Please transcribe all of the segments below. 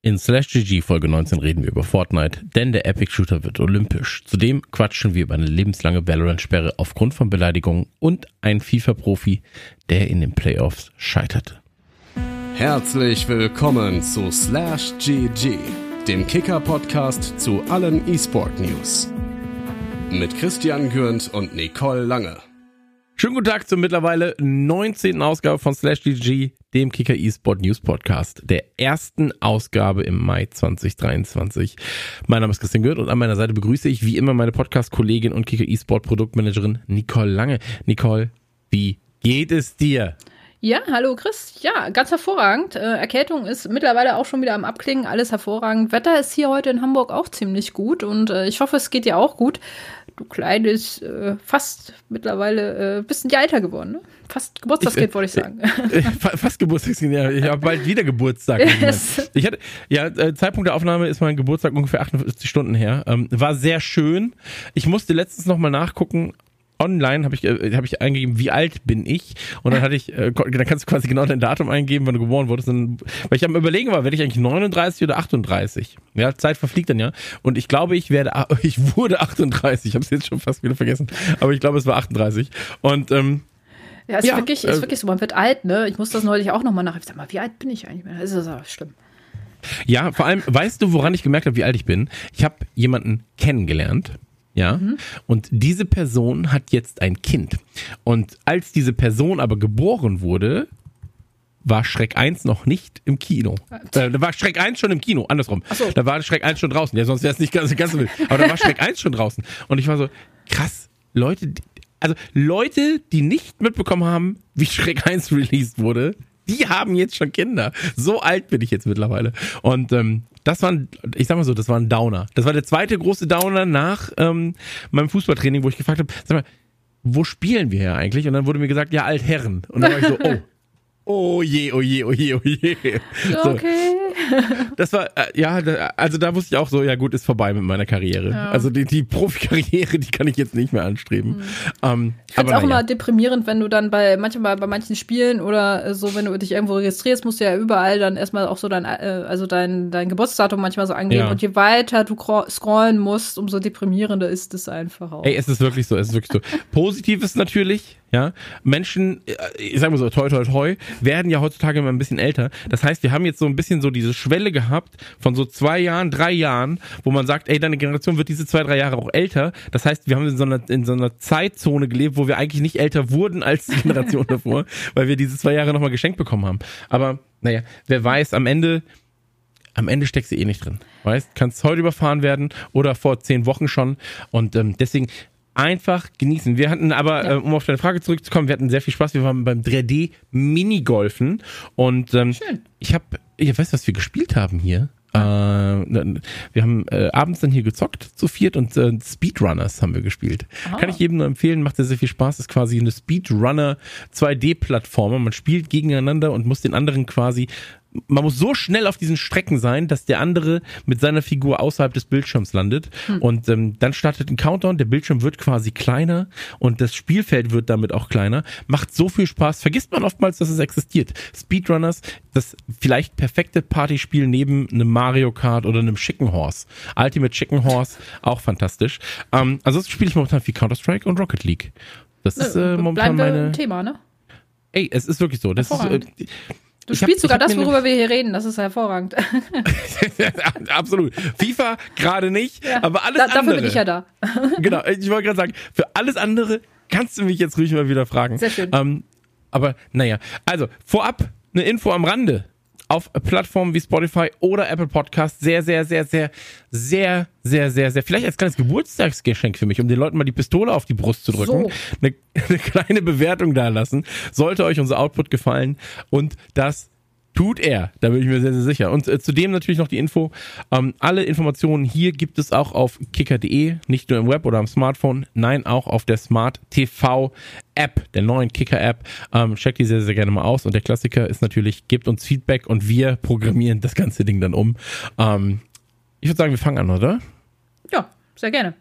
In Slash GG Folge 19 reden wir über Fortnite, denn der Epic Shooter wird olympisch. Zudem quatschen wir über eine lebenslange Valorant-Sperre aufgrund von Beleidigungen und einen FIFA-Profi, der in den Playoffs scheiterte. Herzlich willkommen zu Slash GG, dem Kicker-Podcast zu allen E-Sport-News. Mit Christian Gürnt und Nicole Lange. Schönen guten Tag zur mittlerweile 19. Ausgabe von Slash GG, dem Kicker eSport News Podcast, der ersten Ausgabe im Mai 2023. Mein Name ist Christian Gürnt und an meiner Seite begrüße ich wie immer meine Podcast-Kollegin und Kicker eSport Produktmanagerin Nicole Lange. Nicole, wie geht es dir? Ja, hallo Chris. Ja, ganz hervorragend. Äh, Erkältung ist mittlerweile auch schon wieder am Abklingen. Alles hervorragend. Wetter ist hier heute in Hamburg auch ziemlich gut und äh, ich hoffe, es geht dir auch gut. Du kleines, äh, fast mittlerweile äh, bist ein Jahr älter geworden, ne? Fast Geburtstagskind, wollte ich sagen. Äh, fast Geburtstagskind, ja. Ich habe bald wieder Geburtstag. Yes. Ich hatte, ja, äh, Zeitpunkt der Aufnahme ist mein Geburtstag ungefähr 48 Stunden her. Ähm, war sehr schön. Ich musste letztens nochmal nachgucken, online habe ich, äh, hab ich eingegeben, wie alt bin ich? Und dann hatte ich, äh, dann kannst du quasi genau dein Datum eingeben, wann du geboren wurdest. Und, weil ich am überlegen war, werde ich eigentlich 39 oder 38? Ja, Zeit verfliegt dann ja. Und ich glaube, ich werde, ich wurde 38. Ich habe es jetzt schon fast wieder vergessen. Aber ich glaube, es war 38. Und ähm, ja, ist ja, wirklich, ist äh, wirklich so. Man wird alt, ne? Ich muss das neulich auch nochmal nach. Ich sag mal, wie alt bin ich eigentlich? Das ist ja schlimm. Ja, vor allem, weißt du, woran ich gemerkt habe, wie alt ich bin? Ich habe jemanden kennengelernt ja. Mhm. Und diese Person hat jetzt ein Kind. Und als diese Person aber geboren wurde, war Schreck 1 noch nicht im Kino. Äh, da war Schreck 1 schon im Kino, andersrum. So. Da war Schreck 1 schon draußen. Ja, sonst wäre es nicht ganz, ganz wild. Aber da war Schreck 1 schon draußen. Und ich war so, krass, Leute, also Leute, die nicht mitbekommen haben, wie Schreck 1 released wurde, die haben jetzt schon Kinder. So alt bin ich jetzt mittlerweile. Und ähm, das war, ein, ich sag mal so, das war ein Downer. Das war der zweite große Downer nach ähm, meinem Fußballtraining, wo ich gefragt habe, sag mal, wo spielen wir hier eigentlich? Und dann wurde mir gesagt, ja, Altherren. Und dann war ich so, oh, oh je, oh je, oh je, oh je. So. Okay. Das war, äh, ja, also da wusste ich auch so, ja gut, ist vorbei mit meiner Karriere. Ja. Also die, die Profikarriere, die kann ich jetzt nicht mehr anstreben. Mhm. Ähm, ich finde es auch immer deprimierend, wenn du dann bei manchmal bei manchen Spielen oder äh, so, wenn du dich irgendwo registrierst, musst du ja überall dann erstmal auch so dein, äh, also dein, dein Geburtsdatum manchmal so angeben. Ja. Und je weiter du scrollen musst, umso deprimierender ist es einfach auch. Ey, es ist wirklich so, es ist wirklich so. Positiv ist natürlich, ja, Menschen, äh, ich sag mal so, toi, toi, toi, werden ja heutzutage immer ein bisschen älter. Das heißt, wir haben jetzt so ein bisschen so diese Schwelle gehabt von so zwei Jahren, drei Jahren, wo man sagt, ey, deine Generation wird diese zwei, drei Jahre auch älter. Das heißt, wir haben in so einer, in so einer Zeitzone gelebt, wo wir eigentlich nicht älter wurden als die Generation davor, weil wir diese zwei Jahre nochmal geschenkt bekommen haben. Aber, naja, wer weiß, am Ende, am Ende steckst du eh nicht drin. Weißt, kannst heute überfahren werden oder vor zehn Wochen schon. Und ähm, deswegen, einfach genießen. Wir hatten aber, ja. äh, um auf deine Frage zurückzukommen, wir hatten sehr viel Spaß. Wir waren beim 3D Minigolfen und ähm, Schön. ich habe, ich weiß, was wir gespielt haben hier. Äh, wir haben äh, abends dann hier gezockt zu viert und äh, Speedrunners haben wir gespielt. Ah. Kann ich jedem nur empfehlen, macht sehr, sehr viel Spaß. Ist quasi eine Speedrunner 2D-Plattform. Man spielt gegeneinander und muss den anderen quasi man muss so schnell auf diesen Strecken sein, dass der andere mit seiner Figur außerhalb des Bildschirms landet. Hm. Und ähm, dann startet ein Countdown, der Bildschirm wird quasi kleiner und das Spielfeld wird damit auch kleiner. Macht so viel Spaß, vergisst man oftmals, dass es existiert. Speedrunners, das vielleicht perfekte Partyspiel neben einem Mario Kart oder einem Chicken Horse. Ultimate Chicken Horse, auch fantastisch. Ähm, ansonsten spiele ich momentan viel Counter-Strike und Rocket League. Das ist äh, momentan meine... Thema, ne? Ey, es ist wirklich so. Das ist, äh, Du ich spielst hab, sogar das, worüber wir hier reden. Das ist hervorragend. Absolut. FIFA gerade nicht, ja, aber alles da, dafür andere. bin ich ja da. genau. Ich wollte gerade sagen, für alles andere kannst du mich jetzt ruhig mal wieder fragen. Sehr schön. Ähm, aber naja, also vorab eine Info am Rande auf Plattformen wie Spotify oder Apple Podcast. Sehr, sehr, sehr, sehr, sehr, sehr, sehr, sehr. Vielleicht als kleines Geburtstagsgeschenk für mich, um den Leuten mal die Pistole auf die Brust zu drücken. So. Eine, eine kleine Bewertung da lassen. Sollte euch unser Output gefallen und das Tut er, da bin ich mir sehr, sehr sicher. Und äh, zudem natürlich noch die Info, ähm, alle Informationen hier gibt es auch auf kicker.de, nicht nur im Web oder am Smartphone, nein, auch auf der Smart TV App, der neuen Kicker-App. Ähm, checkt die sehr, sehr gerne mal aus. Und der Klassiker ist natürlich, gebt uns Feedback und wir programmieren das ganze Ding dann um. Ähm, ich würde sagen, wir fangen an, oder? Ja, sehr gerne.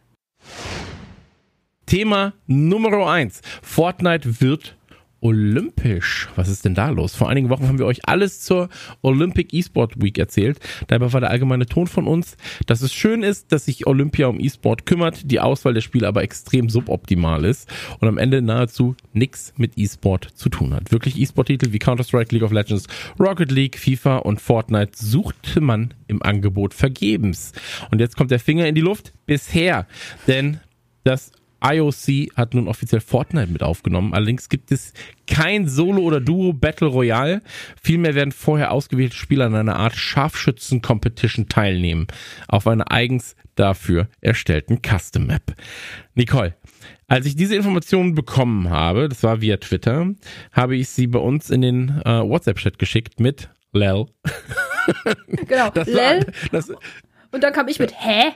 Thema Nummer eins: Fortnite wird olympisch. Was ist denn da los? Vor einigen Wochen haben wir euch alles zur Olympic eSport Week erzählt. Dabei war der allgemeine Ton von uns, dass es schön ist, dass sich Olympia um eSport kümmert, die Auswahl der Spiele aber extrem suboptimal ist und am Ende nahezu nichts mit eSport zu tun hat. Wirklich eSport-Titel wie Counter-Strike, League of Legends, Rocket League, FIFA und Fortnite suchte man im Angebot vergebens. Und jetzt kommt der Finger in die Luft bisher, denn das IOC hat nun offiziell Fortnite mit aufgenommen. Allerdings gibt es kein Solo- oder Duo-Battle Royale. Vielmehr werden vorher ausgewählte Spieler an einer Art Scharfschützen-Competition teilnehmen. Auf einer eigens dafür erstellten Custom-Map. Nicole, als ich diese Informationen bekommen habe, das war via Twitter, habe ich sie bei uns in den äh, WhatsApp-Chat geschickt mit Lel. Genau, Das Lel. war, das, Und dann kam ich mit, hä?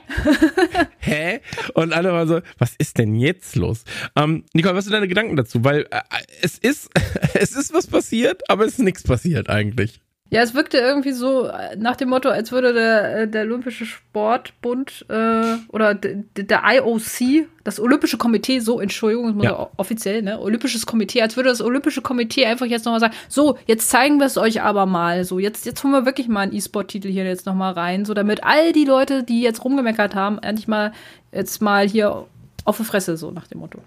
hä? Und alle waren so, was ist denn jetzt los? Ähm, Nicole, was sind deine Gedanken dazu? Weil äh, es ist, es ist was passiert, aber es ist nichts passiert eigentlich. Ja, es wirkte irgendwie so äh, nach dem Motto, als würde der, äh, der Olympische Sportbund äh, oder d- d- der IOC, das Olympische Komitee, so, Entschuldigung, das muss Ja. ja. offiziell, ne? Olympisches Komitee, als würde das Olympische Komitee einfach jetzt nochmal sagen, so, jetzt zeigen wir es euch aber mal. So, jetzt, jetzt holen wir wirklich mal einen E-Sport-Titel hier jetzt nochmal rein, so damit all die Leute, die jetzt rumgemeckert haben, endlich mal jetzt mal hier auf die Fresse, so nach dem Motto.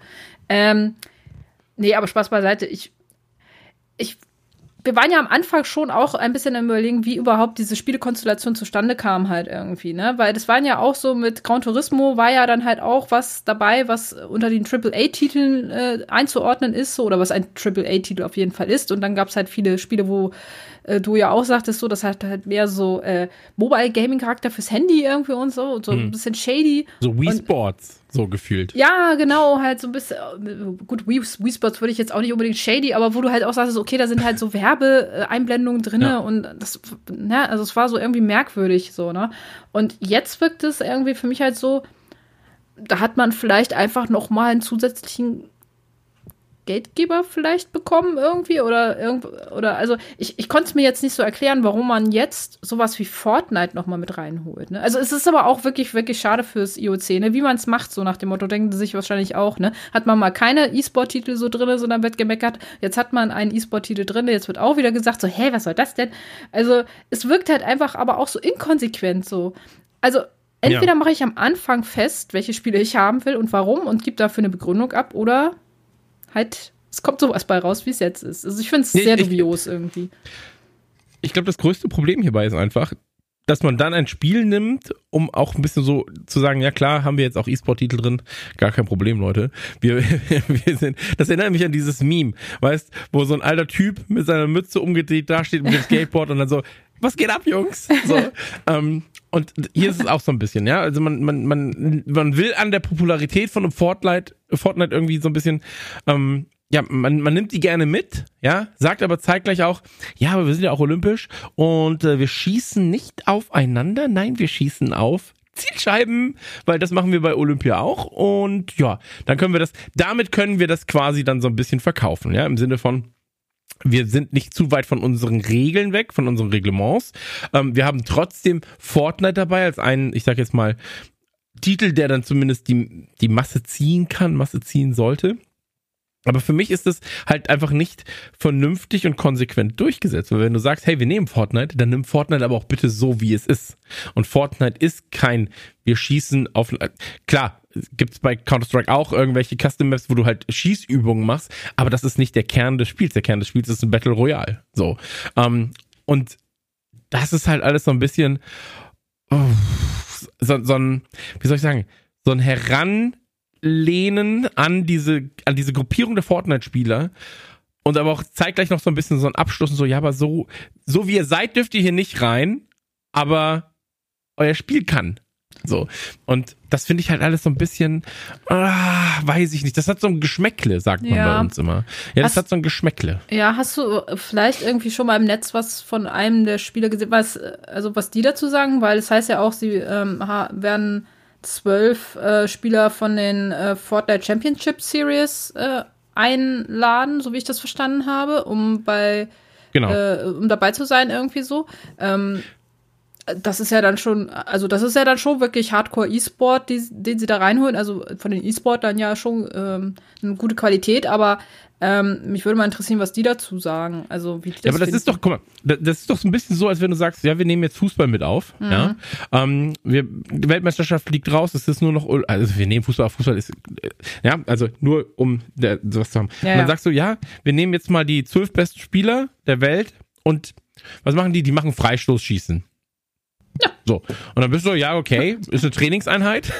Ähm, nee, aber Spaß beiseite. Ich, ich wir waren ja am Anfang schon auch ein bisschen am überlegen, wie überhaupt diese Spielekonstellation zustande kam halt irgendwie, ne? Weil das waren ja auch so mit Gran Turismo war ja dann halt auch was dabei, was unter den AAA-Titeln äh, einzuordnen ist, so, oder was ein AAA-Titel auf jeden Fall ist. Und dann gab es halt viele Spiele, wo äh, du ja auch sagtest, so, das hat halt mehr so äh, Mobile-Gaming-Charakter fürs Handy irgendwie und so, und so ein bisschen shady. So Wii Sports, so gefühlt. Ja, genau, halt so ein bisschen, äh, gut, Wii, Wii Sports würde ich jetzt auch nicht unbedingt shady, aber wo du halt auch sagst, okay, da sind halt so Werbeeinblendungen drin Ja. und das, ne, also es war so irgendwie merkwürdig so, ne? Und jetzt wirkt es irgendwie für mich halt so, da hat man vielleicht einfach noch mal einen zusätzlichen Geldgeber vielleicht bekommen irgendwie oder irgend oder also ich, ich konnte es mir jetzt nicht so erklären, warum man jetzt sowas wie Fortnite noch mal mit reinholt. Ne? Also es ist aber auch wirklich wirklich schade fürs IOC, ne? Wie man es macht, so nach dem Motto denken sie sich wahrscheinlich auch. Ne? Hat man mal keine E-Sport-Titel so drin, sondern wird gemeckert. Jetzt hat man einen E-Sport-Titel drin, jetzt wird auch wieder gesagt so, hä, was soll das denn? Also es wirkt halt einfach aber auch so inkonsequent so. Also entweder Ja. mache ich am Anfang fest, welche Spiele ich haben will und warum und gebe dafür eine Begründung ab oder halt, es kommt sowas bei raus, wie es jetzt ist. Also ich finde es Nee, sehr ich- dubios irgendwie. Ich glaube, das größte Problem hierbei ist einfach, dass man dann ein Spiel nimmt, um auch ein bisschen so zu sagen, ja klar, haben wir jetzt auch E-Sport-Titel drin, gar kein Problem, Leute. Wir, wir sind, das erinnert mich an dieses Meme, weißt, wo so ein alter Typ mit seiner Mütze umgedreht dasteht mit dem Skateboard und dann so, was geht ab, Jungs? So, ähm, und hier ist es auch so ein bisschen, ja. Also man, man, man, man will an der Popularität von einem Fortnite, Fortnite irgendwie so ein bisschen, ähm, ja, man, man nimmt die gerne mit, ja, sagt aber zeitgleich auch, ja, aber wir sind ja auch olympisch und äh, wir schießen nicht aufeinander, nein, wir schießen auf Zielscheiben, weil das machen wir bei Olympia auch und ja, dann können wir das, damit können wir das quasi dann so ein bisschen verkaufen, ja, im Sinne von, wir sind nicht zu weit von unseren Regeln weg, von unseren Reglements. Ähm, wir haben trotzdem Fortnite dabei als einen, ich sag jetzt mal, Titel, der dann zumindest die, die Masse ziehen kann, Masse ziehen sollte. Aber für mich ist es halt einfach nicht vernünftig und konsequent durchgesetzt. Weil wenn du sagst, hey, wir nehmen Fortnite, dann nimm Fortnite aber auch bitte so, wie es ist. Und Fortnite ist kein, wir schießen auf, klar, gibt's bei Counter-Strike auch irgendwelche Custom Maps, wo du halt Schießübungen machst, aber das ist nicht der Kern des Spiels. Der Kern des Spiels ist ein Battle Royale. So. Ähm, und das ist halt alles so ein bisschen, oh, so, so ein, wie soll ich sagen, so ein Heranlehnen an diese, an diese Gruppierung der Fortnite-Spieler und aber auch zeitgleich noch so ein bisschen so ein Abschluss und so, ja, aber so, so wie ihr seid, dürft ihr hier nicht rein, aber euer Spiel kann. So. Und das finde ich halt alles so ein bisschen, ah, weiß ich nicht. Das hat so ein Geschmäckle, sagt man Ja. bei uns immer. Ja, das Hast- hat so ein Geschmäckle. Ja, hast du vielleicht irgendwie schon mal im Netz was von einem der Spieler gesehen, was, also was die dazu sagen? Weil es heißt ja auch, sie ähm, werden zwölf äh, Spieler von den äh, Fortnite Championship Series äh, einladen, so wie ich das verstanden habe, um bei Genau. äh, um dabei zu sein, irgendwie so. Ähm, das ist ja dann schon, also das ist ja dann schon wirklich Hardcore E-Sport, den sie da reinholen. Also von den E-Sportlern ja schon ähm, eine gute Qualität, aber ähm, mich würde mal interessieren, was die dazu sagen. Also wie das Ja, aber das ist doch, guck mal, das ist doch so ein bisschen so, als wenn du sagst, ja, wir nehmen jetzt Fußball mit auf. Mhm. Ja, ähm, wir, die Weltmeisterschaft liegt raus, es ist nur noch, also wir nehmen Fußball auf, Fußball ist, ja, also nur um der, sowas zu haben. Ja, und dann ja. sagst du, ja, wir nehmen jetzt mal die zwölf besten Spieler der Welt und was machen die? Die machen Freistoßschießen. So. Und dann bist du, ja, okay, ist eine Trainingseinheit.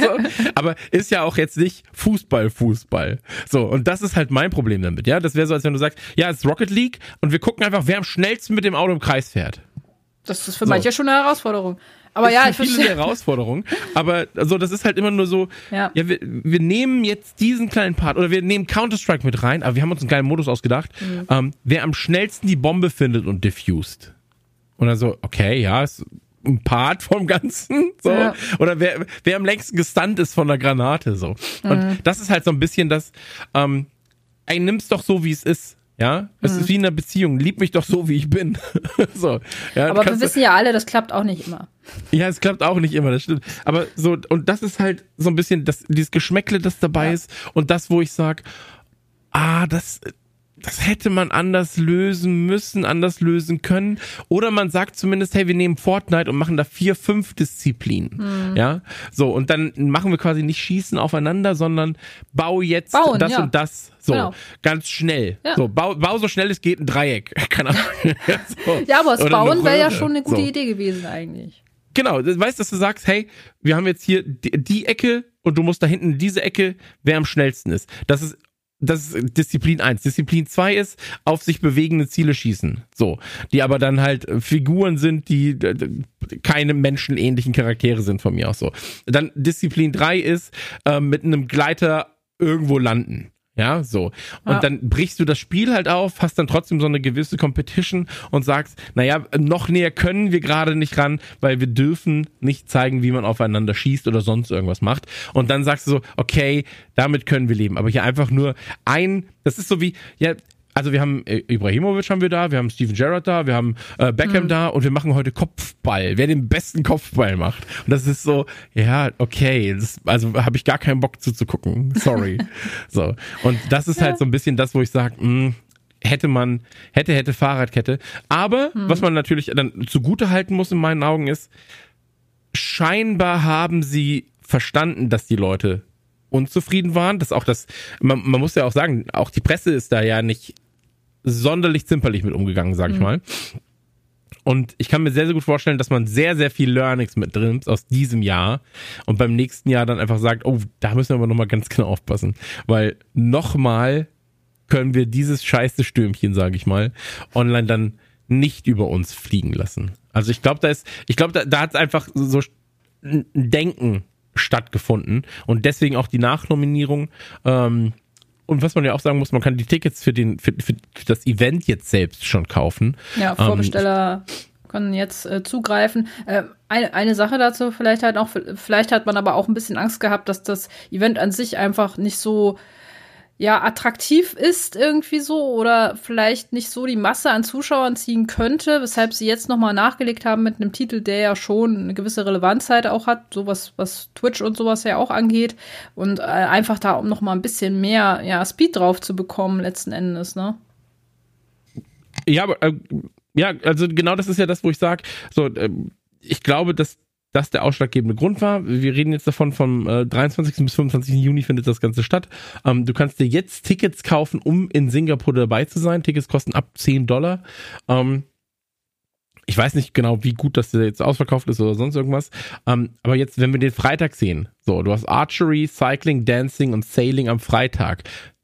so. Aber ist ja auch jetzt nicht Fußball, Fußball. So. Und das ist halt mein Problem damit, ja. Das wäre so, als wenn du sagst, ja, es ist Rocket League und wir gucken einfach, wer am schnellsten mit dem Auto im Kreis fährt. Das ist für so. manche schon eine Herausforderung. Aber ist ja, ich verstehe. eine Herausforderung. Aber also, das ist halt immer nur so, ja, ja wir, wir nehmen jetzt diesen kleinen Part oder wir nehmen Counter-Strike mit rein, aber wir haben uns einen geilen Modus ausgedacht. Mhm. Ähm, wer am schnellsten die Bombe findet und diffused. Und dann so, okay, ja, ist ein Part vom Ganzen, so. Ja. Oder wer, wer am längsten gestunt ist von der Granate, so. Und mhm. das ist halt so ein bisschen das, ähm, ey, nimm's doch so, wie es ist. Ja, es mhm. ist wie in einer Beziehung. Lieb mich doch so, wie ich bin. so, ja, Aber wir wissen ja alle, das klappt auch nicht immer. Ja, es klappt auch nicht immer, das stimmt. Aber so, und das ist halt so ein bisschen das, dieses Geschmäckle, das dabei ja. ist und das, wo ich sag, ah, das, das hätte man anders lösen müssen, anders lösen können. Oder man sagt zumindest, hey, wir nehmen Fortnite und machen da vier, fünf Disziplinen. Mhm. Ja, so und dann machen wir quasi nicht Schießen aufeinander, sondern bau jetzt Bauen, das ja. und das. So, genau. ganz schnell. Ja. So, bau, bau so schnell es geht ein Dreieck. Keine Ahnung. so. Ja, aber das Bauen wäre ja schon eine gute so. Idee gewesen eigentlich. Genau, weißt, dass du sagst, hey, wir haben jetzt hier die, die Ecke und du musst da hinten in diese Ecke, wer am schnellsten ist. Das ist das ist Disziplin 1. Disziplin 2 ist auf sich bewegende Ziele schießen. So. Die aber dann halt Figuren sind, die keine menschenähnlichen Charaktere sind von mir aus so. Dann Disziplin 3 ist äh, mit einem Gleiter irgendwo landen. Ja, so. Und ja. dann brichst du das Spiel halt auf, hast dann trotzdem so eine gewisse Competition und sagst, naja, noch näher können wir gerade nicht ran, weil wir dürfen nicht zeigen, wie man aufeinander schießt oder sonst irgendwas macht. Und dann sagst du so, okay, damit können wir leben. Aber hier einfach nur ein, das ist so wie, ja, also wir haben äh, Ibrahimovic haben wir da, wir haben Steven Gerrard da, wir haben äh, Beckham mhm. da und wir machen heute Kopfball. Wer den besten Kopfball macht. Und das ist so, ja, okay, das, also habe ich gar keinen Bock zu, zu gucken. Sorry. so. Und das ist halt so ein bisschen das, wo ich sage, hm, hätte man, hätte, hätte Fahrradkette. Aber mhm. was man natürlich dann zugute halten muss in meinen Augen ist, scheinbar haben sie verstanden, dass die Leute unzufrieden waren. Das auch das, man, man muss ja auch sagen, auch die Presse ist da ja nicht sonderlich zimperlich mit umgegangen, sag ich mhm. mal. Und ich kann mir sehr, sehr gut vorstellen, dass man sehr, sehr viel Learnings mit drin ist aus diesem Jahr und beim nächsten Jahr dann einfach sagt, oh, da müssen wir aber nochmal ganz genau aufpassen. Weil nochmal können wir dieses scheiße Stürmchen, sage ich mal, online dann nicht über uns fliegen lassen. Also ich glaube, da ist, ich glaube, da, da hat es einfach so ein Denken stattgefunden und deswegen auch die Nachnominierung. Ähm, und was man ja auch sagen muss, man kann die Tickets für, den, für, für das Event jetzt selbst schon kaufen. Ja, ähm, Vorbesteller ähm, können jetzt äh, zugreifen. Äh, eine, eine Sache dazu vielleicht halt auch, vielleicht hat man aber auch ein bisschen Angst gehabt, dass das Event an sich einfach nicht so ja attraktiv ist irgendwie so oder vielleicht nicht so die Masse an Zuschauern ziehen könnte, weshalb sie jetzt nochmal nachgelegt haben mit einem Titel, der ja schon eine gewisse Relevanz halt auch hat, sowas was Twitch und sowas ja auch angeht und äh, einfach da um nochmal ein bisschen mehr ja Speed drauf zu bekommen letzten Endes, ne? Ja, aber äh, ja, also genau das ist ja das, wo ich sage, so äh, ich glaube, dass das der ausschlaggebende Grund war. Wir reden jetzt davon, vom äh, 23. bis 25. Juni findet das Ganze statt. Ähm, du kannst dir jetzt Tickets kaufen, um in Singapur dabei zu sein. Tickets kosten ab 10 Dollar. Ähm, ich weiß nicht genau, wie gut das jetzt ausverkauft ist oder sonst irgendwas. Ähm, aber jetzt, wenn wir den Freitag sehen, so, du hast Archery, Cycling, Dancing und Sailing am Freitag.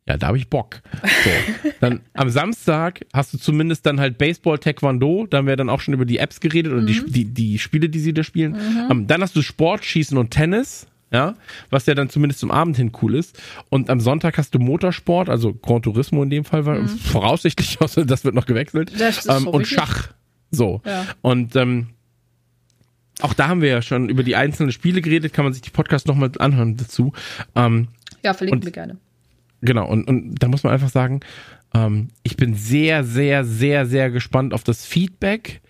Ja, da habe ich Bock. So. Dann am Samstag hast du zumindest dann halt Baseball, Taekwondo, da haben wir dann auch schon über die Apps geredet und mhm. die, die, die Spiele, die sie da spielen. Mhm. Um, ähm, dann hast du Sport, Schießen und Tennis, ja, was ja dann zumindest zum Abend hin cool ist. Und am Sonntag hast du Motorsport, also Gran Turismo in dem Fall, mhm. voraussichtlich, das wird noch gewechselt. Ähm, und Schach. So. Ja. Und ähm, auch da haben wir ja schon über die einzelnen Spiele geredet, kann man sich die Podcast nochmal anhören dazu. Ähm, ja, verlinken wir gerne. Genau, und, und da muss man einfach sagen, ähm, ich bin sehr, sehr, sehr, sehr gespannt auf das Feedback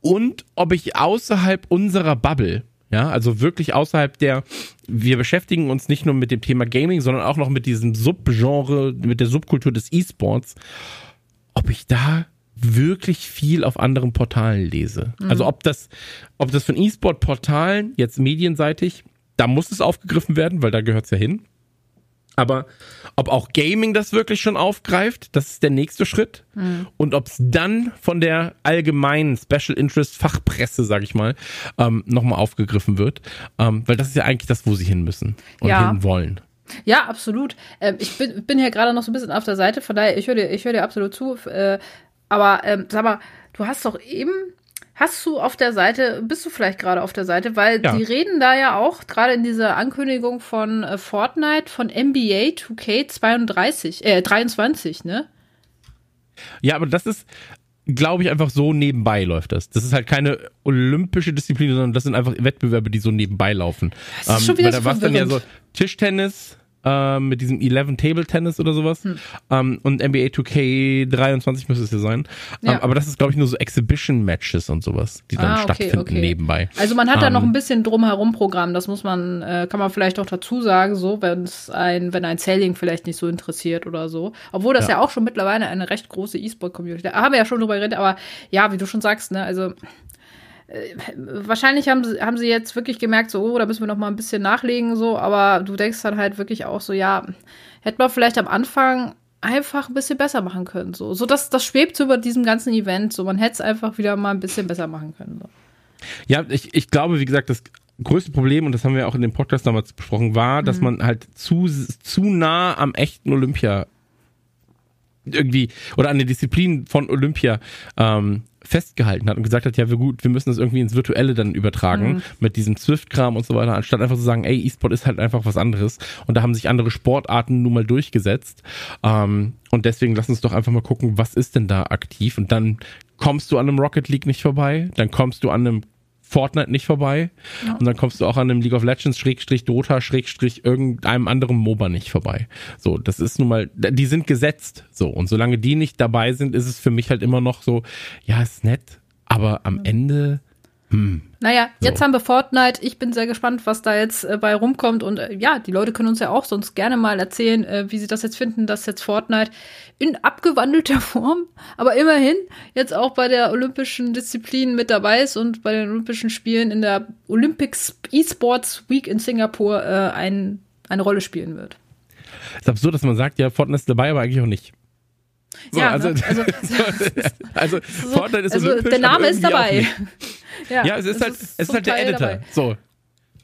und ob ich außerhalb unserer Bubble, ja, also wirklich außerhalb der, wir beschäftigen uns nicht nur mit dem Thema Gaming, sondern auch noch mit diesem Subgenre, mit der Subkultur des E-Sports, ob ich da wirklich viel auf anderen Portalen lese. Mhm. Also ob das, ob das von E-Sport-Portalen, jetzt medienseitig, da muss es aufgegriffen werden, weil da gehört es ja hin. Aber ob auch Gaming das wirklich schon aufgreift, das ist der nächste Schritt. Mhm. Und ob es dann von der allgemeinen Special Interest Fachpresse, sag ich mal, ähm, nochmal aufgegriffen wird. Ähm, weil das ist ja eigentlich das, wo sie hin müssen und ja. hin wollen. Ja, absolut. Ähm, ich bin, bin hier gerade noch so ein bisschen auf der Seite, von daher, ich höre dir, hör dir absolut zu. Äh, aber ähm, sag mal, du hast doch eben Hast du auf der Seite, bist du vielleicht gerade auf der Seite, weil ja. die reden da ja auch gerade in dieser Ankündigung von äh, Fortnite von NBA 2K32, äh, 23, ne? Ja, aber das ist, glaube ich, einfach so nebenbei läuft das. Das ist halt keine olympische Disziplin, sondern das sind einfach Wettbewerbe, die so nebenbei laufen. Das ist schon ähm, wieder weil da war dann ja so Tischtennis, ähm, mit diesem 11 Table Tennis oder sowas. Hm. Ähm, und NBA 2K23 müsste es ja sein. Ähm, ja. aber das ist, glaube ich, nur so Exhibition Matches und sowas, die dann ah, okay, stattfinden okay. nebenbei. Also man hat da noch ähm, ein bisschen drumherum Programm, das muss man, äh, kann man vielleicht auch dazu sagen, so, wenn es ein, wenn ein Selling vielleicht nicht so interessiert oder so. Obwohl das ja, ja auch schon mittlerweile eine recht große E-Sport-Community. Da haben wir ja schon drüber geredet, aber ja, wie du schon sagst, ne, also äh, wahrscheinlich haben sie, haben sie jetzt wirklich gemerkt, so, oh, da müssen wir noch mal ein bisschen nachlegen, so, aber du denkst dann halt wirklich auch so, ja, hätte man vielleicht am Anfang einfach ein bisschen besser machen können, so. So, das, das schwebt so über diesem ganzen Event, so, man hätte es einfach wieder mal ein bisschen besser machen können, so. Ja, ich, ich glaube, wie gesagt, das größte Problem, und das haben wir auch in dem Podcast damals besprochen, war, dass mhm. man halt zu, zu nah am echten Olympia irgendwie oder an der Disziplin von Olympia ähm, festgehalten hat und gesagt hat, ja, wir gut, wir müssen das irgendwie ins Virtuelle dann übertragen mhm. mit diesem Swift-Kram und so weiter, anstatt einfach zu sagen, ey, E-Sport ist halt einfach was anderes. Und da haben sich andere Sportarten nun mal durchgesetzt. Ähm, und deswegen lass uns doch einfach mal gucken, was ist denn da aktiv? Und dann kommst du an einem Rocket League nicht vorbei, dann kommst du an einem Fortnite nicht vorbei. Ja. Und dann kommst du auch an einem League of Legends, Schrägstrich Dota, Schrägstrich irgendeinem anderen MOBA nicht vorbei. So, das ist nun mal, die sind gesetzt. So, und solange die nicht dabei sind, ist es für mich halt immer noch so, ja, ist nett, aber am Ende hm. Naja, jetzt so. haben wir Fortnite. Ich bin sehr gespannt, was da jetzt äh, bei rumkommt. Und äh, ja, die Leute können uns ja auch sonst gerne mal erzählen, äh, wie sie das jetzt finden, dass jetzt Fortnite in abgewandelter Form, aber immerhin jetzt auch bei der olympischen Disziplin mit dabei ist und bei den Olympischen Spielen in der Olympics E-Sports Week in Singapur äh, ein, eine Rolle spielen wird. Es ist absurd, dass man sagt, ja, Fortnite ist dabei, aber eigentlich auch nicht. So, ja, also, ne? also, also, so, Fortnite ist also der Name ist dabei. Ja, ja es ist halt, ist es ist halt der Editor. Dabei. So.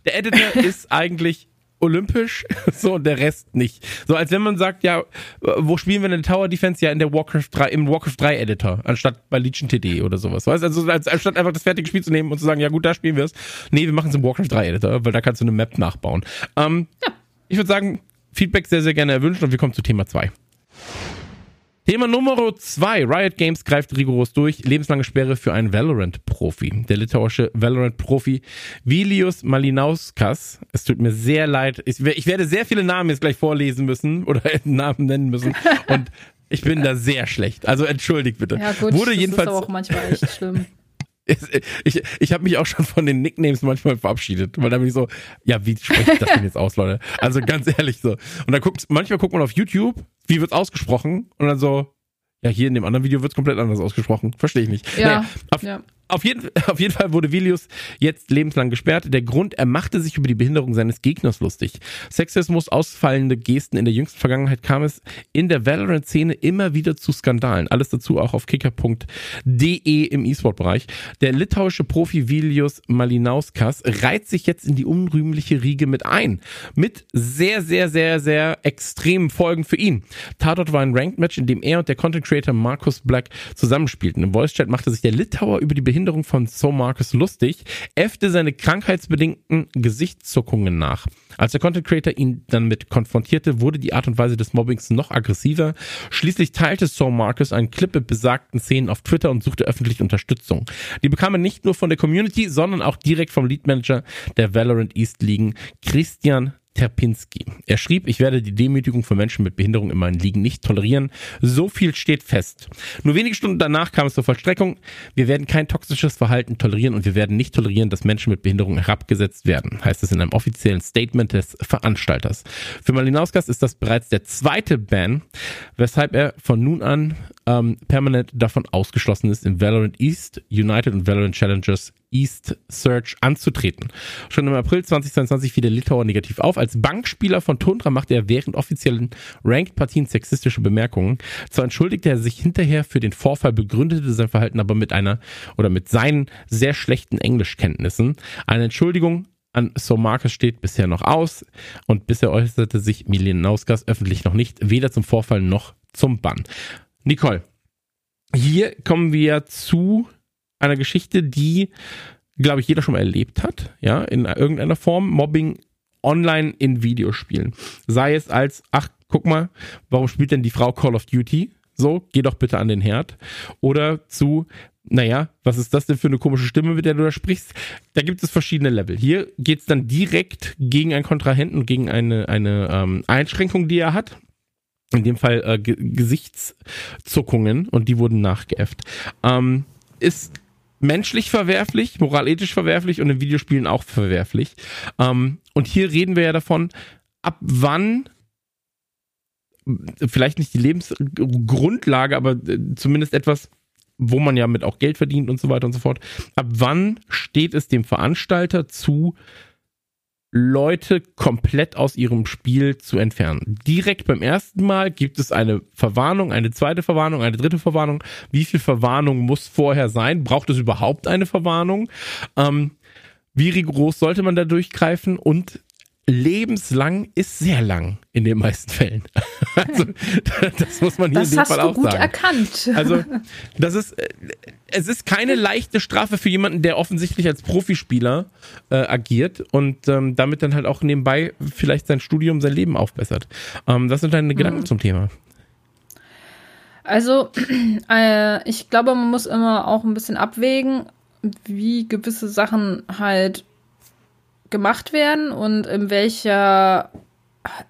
Der Editor ist eigentlich olympisch, so und der Rest nicht. So als wenn man sagt, ja, wo spielen wir denn Tower Defense? Ja, in der Warcraft 3, im Warcraft 3 Editor, anstatt bei Legion TD oder sowas. Weißt also als, anstatt einfach das fertige Spiel zu nehmen und zu sagen, ja gut, da spielen wir es. Nee, wir machen es im Warcraft 3 Editor, weil da kannst du eine Map nachbauen. Ähm, ja. Ich würde sagen, Feedback sehr, sehr gerne erwünscht und wir kommen zu Thema 2. Thema Nummer zwei. Riot Games greift rigoros durch. Lebenslange Sperre für einen Valorant-Profi. Der litauische Valorant-Profi Vilius Malinauskas. Es tut mir sehr leid. Ich, ich, werde sehr viele Namen jetzt gleich vorlesen müssen oder Namen nennen müssen. Und ich bin da sehr schlecht. Also entschuldigt bitte. Ja gut, Wurde das jedenfalls ist auch manchmal echt schlimm. Ich, ich habe mich auch schon von den Nicknames manchmal verabschiedet, weil da bin ich so, ja, wie spreche ich das denn jetzt aus, Leute? Also ganz ehrlich so. Und dann guckt, manchmal guckt man auf YouTube, wie wird's ausgesprochen? Und dann so, ja, hier in dem anderen Video wird's komplett anders ausgesprochen. Verstehe ich nicht. Ja, naja, auf, ja auf jeden, auf jeden Fall wurde Vilius jetzt lebenslang gesperrt. Der Grund, er machte sich über die Behinderung seines Gegners lustig. Sexismus, ausfallende Gesten in der jüngsten Vergangenheit kam es in der Valorant-Szene immer wieder zu Skandalen. Alles dazu auch auf kicker.de im E-Sport-Bereich. Der litauische Profi Vilius Malinauskas reiht sich jetzt in die unrühmliche Riege mit ein. Mit sehr, sehr, sehr, sehr extremen Folgen für ihn. Tatort war ein Ranked-Match, in dem er und der Content-Creator Markus Black zusammenspielten. Im Voice-Chat machte sich der Litauer über die Behinderung Behinderung von So Marcus lustig, äffte seine krankheitsbedingten Gesichtszuckungen nach. Als der Content Creator ihn dann mit konfrontierte, wurde die Art und Weise des Mobbings noch aggressiver. Schließlich teilte So Marcus einen Clip mit besagten Szenen auf Twitter und suchte öffentlich Unterstützung. Die bekam er nicht nur von der Community, sondern auch direkt vom Lead Manager der Valorant East Ligen, Christian Terpinski. Er schrieb, ich werde die Demütigung von Menschen mit Behinderung in meinen Ligen nicht tolerieren. So viel steht fest. Nur wenige Stunden danach kam es zur Vollstreckung. Wir werden kein toxisches Verhalten tolerieren und wir werden nicht tolerieren, dass Menschen mit Behinderung herabgesetzt werden, heißt es in einem offiziellen Statement des Veranstalters. Für Malinauskas ist das bereits der zweite Ban, weshalb er von nun an ähm, permanent davon ausgeschlossen ist, in Valorant East, United und Valorant Challengers East Search anzutreten. Schon im April 2022 fiel der Litauer negativ auf. Als Bankspieler von Tundra machte er während offiziellen Ranked-Partien sexistische Bemerkungen. Zwar entschuldigte er sich hinterher für den Vorfall, begründete sein Verhalten aber mit einer oder mit seinen sehr schlechten Englischkenntnissen. Eine Entschuldigung an So Marcus steht bisher noch aus und bisher äußerte sich Milienauskas öffentlich noch nicht, weder zum Vorfall noch zum Bann. Nicole, hier kommen wir zu einer Geschichte, die, glaube ich, jeder schon mal erlebt hat, ja, in irgendeiner Form. Mobbing online in Videospielen. Sei es als, ach, guck mal, warum spielt denn die Frau Call of Duty? So, geh doch bitte an den Herd. Oder zu, naja, was ist das denn für eine komische Stimme, mit der du da sprichst? Da gibt es verschiedene Level. Hier geht es dann direkt gegen einen Kontrahenten gegen eine, eine ähm, Einschränkung, die er hat. In dem Fall äh, Gesichtszuckungen und die wurden nachgeäfft. Ähm, ist menschlich verwerflich, moralethisch verwerflich und in Videospielen auch verwerflich. Ähm, und hier reden wir ja davon, ab wann vielleicht nicht die Lebensgrundlage, aber äh, zumindest etwas, wo man ja mit auch Geld verdient und so weiter und so fort. Ab wann steht es dem Veranstalter zu, Leute komplett aus ihrem Spiel zu entfernen. Direkt beim ersten Mal gibt es eine Verwarnung, eine zweite Verwarnung, eine dritte Verwarnung. Wie viel Verwarnung muss vorher sein? Braucht es überhaupt eine Verwarnung? Ähm, wie rigoros sollte man da durchgreifen? Und lebenslang ist sehr lang in den meisten Fällen. Also, das muss man hier das in dem Fall auch gut sagen. erkannt. Also, das ist, äh, es ist keine leichte Strafe für jemanden, der offensichtlich als Profispieler äh, agiert und ähm, damit dann halt auch nebenbei vielleicht sein Studium, sein Leben aufbessert. Ähm, was sind deine Gedanken Mhm. zum Thema? Also, äh, ich glaube, man muss immer auch ein bisschen abwägen, wie gewisse Sachen halt gemacht werden und in welcher,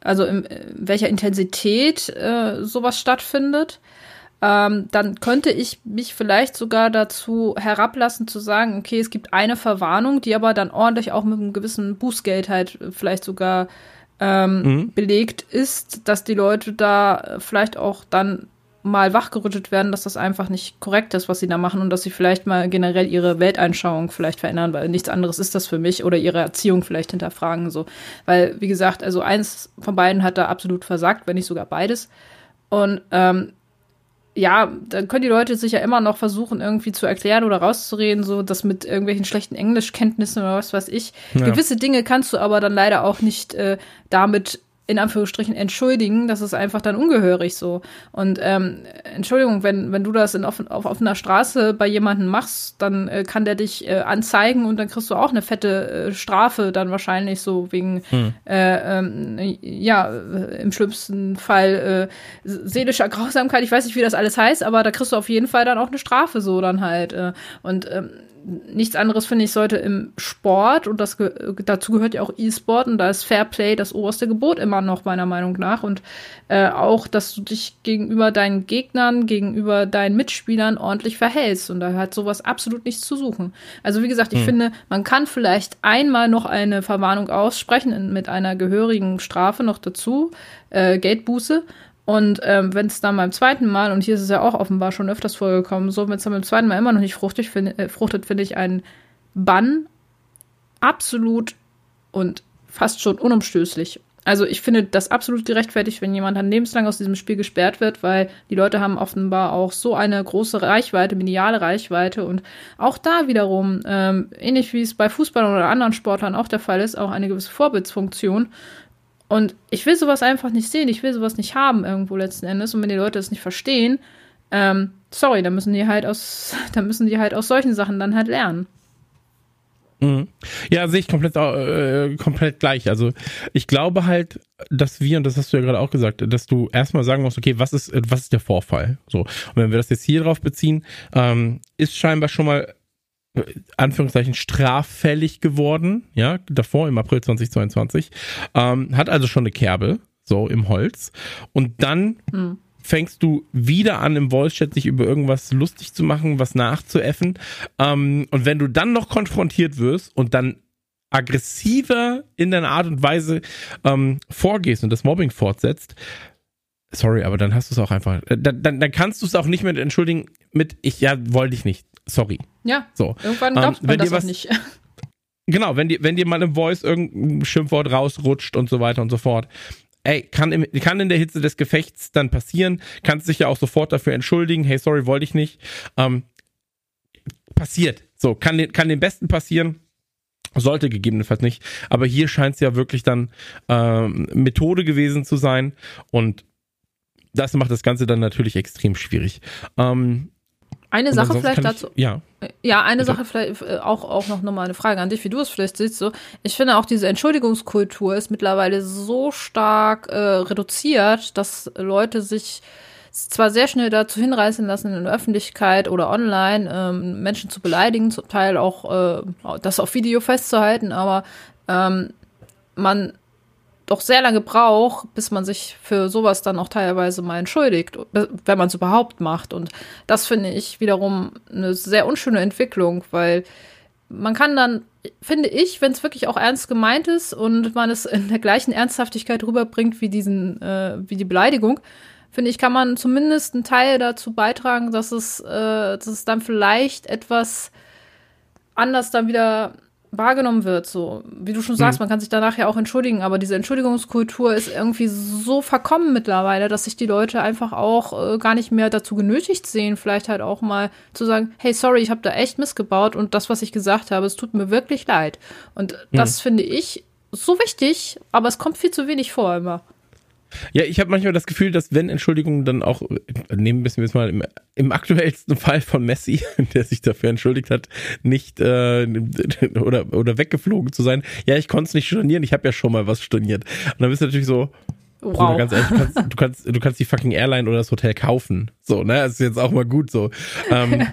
also in, in welcher Intensität äh, sowas stattfindet. Ähm, dann könnte ich mich vielleicht sogar dazu herablassen zu sagen, okay, es gibt eine Verwarnung, die aber dann ordentlich auch mit einem gewissen Bußgeld halt vielleicht sogar ähm, Mhm. belegt ist, dass die Leute da äh, vielleicht auch dann mal wachgerüttelt werden, dass das einfach nicht korrekt ist, was sie da machen und dass sie vielleicht mal generell ihre Weltanschauung vielleicht verändern, weil nichts anderes ist das für mich oder ihre Erziehung vielleicht hinterfragen so, weil wie gesagt, also eins von beiden hat da absolut versagt, wenn nicht sogar beides und ähm, ja, dann können die Leute sich ja immer noch versuchen, irgendwie zu erklären oder rauszureden, so das mit irgendwelchen schlechten Englischkenntnissen oder was weiß ich. Ja. Gewisse Dinge kannst du aber dann leider auch nicht äh, damit in Anführungsstrichen entschuldigen, das ist einfach dann ungehörig so. Und ähm, Entschuldigung, wenn, wenn du das in offen, auf offener Straße bei jemandem machst, dann äh, kann der dich äh, anzeigen und dann kriegst du auch eine fette äh, Strafe dann wahrscheinlich so wegen, äh, ähm, ja, im schlimmsten Fall äh, seelischer Grausamkeit. Ich weiß nicht, wie das alles heißt, aber da kriegst du auf jeden Fall dann auch eine Strafe so dann halt. Äh, und ähm, nichts anderes, finde ich, sollte im Sport, und das ge dazu gehört ja auch E-Sport, und da ist Fair Play das oberste Gebot immer noch, meiner Meinung nach. Und äh, auch, dass du dich gegenüber deinen Gegnern, gegenüber deinen Mitspielern ordentlich verhältst. Und da hat sowas absolut nichts zu suchen. Also, wie gesagt, ich finde, man kann vielleicht einmal noch eine Verwarnung aussprechen in, mit einer gehörigen Strafe noch dazu, äh, Geldbuße. Und ähm, wenn es dann beim zweiten Mal, und hier ist es ja auch offenbar schon öfters vorgekommen, so, wenn es dann beim zweiten Mal immer noch nicht fruchtig find, äh, fruchtet, finde ich einen Bann absolut und fast schon unumstößlich. Also ich finde das absolut gerechtfertigt, wenn jemand dann lebenslang aus diesem Spiel gesperrt wird, weil die Leute haben offenbar auch so eine große Reichweite, mediale Reichweite und auch da wiederum, ähm, ähnlich wie es bei Fußballern oder anderen Sportlern auch der Fall ist, auch eine gewisse Vorbildsfunktion. Und ich will sowas einfach nicht sehen, ich will sowas nicht haben irgendwo letzten Endes. Und wenn die Leute das nicht verstehen, ähm, sorry, dann müssen die halt aus, dann müssen die halt aus solchen Sachen dann halt lernen. Mhm. Ja, sehe ich komplett, äh, komplett gleich. Also ich glaube halt, dass wir, und das hast du ja gerade auch gesagt, dass du erstmal sagen musst, okay, was ist, was ist der Vorfall? So. Und wenn wir das jetzt hier drauf beziehen, ähm, ist scheinbar schon mal Anführungszeichen straffällig geworden, ja, davor im April 2022, ähm, hat also schon eine Kerbe, so im Holz. Und dann hm. fängst du wieder an, im Voice-Chat sich über irgendwas lustig zu machen, was nachzuäffen. Ähm, und wenn du dann noch konfrontiert wirst und dann aggressiver in deiner Art und Weise ähm, vorgehst und das Mobbing fortsetzt, sorry, aber dann hast du es auch einfach, äh, dann, dann, dann kannst du es auch nicht mehr entschuldigen mit, ich, ja, wollte ich nicht, sorry. Ja, so. irgendwann glaubt ähm, man das was, auch nicht. Genau, wenn dir, wenn dir mal im Voice irgendein Schimpfwort rausrutscht und so weiter und so fort, ey, kann, im, kann in der Hitze des Gefechts dann passieren, kannst dich ja auch sofort dafür entschuldigen, hey, sorry, wollte ich nicht. Ähm, passiert. So, kann, kann dem Besten passieren. Sollte gegebenenfalls nicht. Aber hier scheint es ja wirklich dann ähm, Methode gewesen zu sein. Und das macht das Ganze dann natürlich extrem schwierig. Ähm, eine Sache vielleicht dazu. Ich, ja. Ja, eine Bitte? Sache vielleicht äh, auch, auch noch nochmal eine Frage an dich, wie du es vielleicht siehst. So, ich finde auch diese Entschuldigungskultur ist mittlerweile so stark äh, reduziert, dass Leute sich zwar sehr schnell dazu hinreißen lassen, in der Öffentlichkeit oder online ähm, Menschen zu beleidigen, zum Teil auch äh, das auf Video festzuhalten, aber ähm, man doch sehr lange braucht, bis man sich für sowas dann auch teilweise mal entschuldigt, wenn man es überhaupt macht. Und das finde ich wiederum eine sehr unschöne Entwicklung, weil man kann dann, finde ich, wenn es wirklich auch ernst gemeint ist und man es in der gleichen Ernsthaftigkeit rüberbringt wie diesen, äh, wie die Beleidigung, finde ich, kann man zumindest einen Teil dazu beitragen, dass es, äh, dass es dann vielleicht etwas anders dann wieder wahrgenommen wird. So, wie du schon sagst, mhm. man kann sich danach ja auch entschuldigen, aber diese Entschuldigungskultur ist irgendwie so verkommen mittlerweile, dass sich die Leute einfach auch äh, gar nicht mehr dazu genötigt sehen, vielleicht halt auch mal zu sagen, hey, sorry, ich habe da echt missgebaut und das, was ich gesagt habe, es tut mir wirklich leid. Und mhm. das finde ich so wichtig, aber es kommt viel zu wenig vor immer. Ja, ich habe manchmal das Gefühl, dass wenn Entschuldigungen dann auch, nehmen wir es mal im, im, aktuellsten Fall von Messi, der sich dafür entschuldigt hat, nicht äh, oder, oder weggeflogen zu sein. Ja, ich konnte es nicht stornieren, ich habe ja schon mal was storniert. Und dann bist du natürlich so, Wow. ganz ehrlich, du kannst, du kannst, du kannst die fucking Airline oder das Hotel kaufen. So, ne? Das ist jetzt auch mal gut so. Ähm,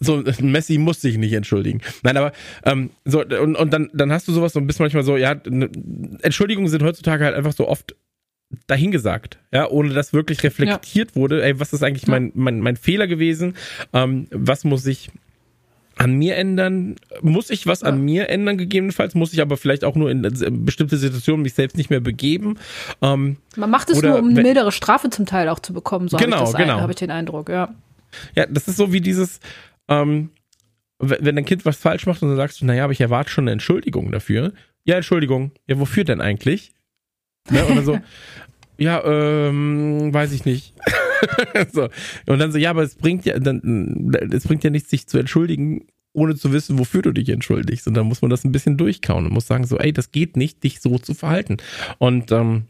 so, Messi muss sich nicht entschuldigen. Nein, aber ähm, so, und, und dann, dann hast du sowas so ein bisschen manchmal so, ja, Entschuldigungen sind heutzutage halt einfach so oft dahingesagt, ja, ohne dass wirklich reflektiert ja. wurde, ey, was ist eigentlich mein, mein, mein Fehler gewesen, ähm, was muss ich an mir ändern? Muss ich was ja. an mir ändern, gegebenenfalls? Muss ich aber vielleicht auch nur in bestimmte Situationen mich selbst nicht mehr begeben? Ähm, Man macht es nur, um eine mildere Strafe zum Teil auch zu bekommen, so genau, habe ich, genau. hab ich den Eindruck, ja. Ja, das ist so wie dieses, ähm, wenn dein Kind was falsch macht und dann sagst du, naja, aber ich erwarte schon eine Entschuldigung dafür. Ja, Entschuldigung. Ja, wofür denn eigentlich? Ne? Und dann so, ja, ähm, weiß ich nicht. so. Und dann so, ja, aber es bringt ja, dann, es bringt ja nichts, sich zu entschuldigen, ohne zu wissen, wofür du dich entschuldigst. Und dann muss man das ein bisschen durchkauen und muss sagen, so, ey, das geht nicht, dich so zu verhalten. Und ähm,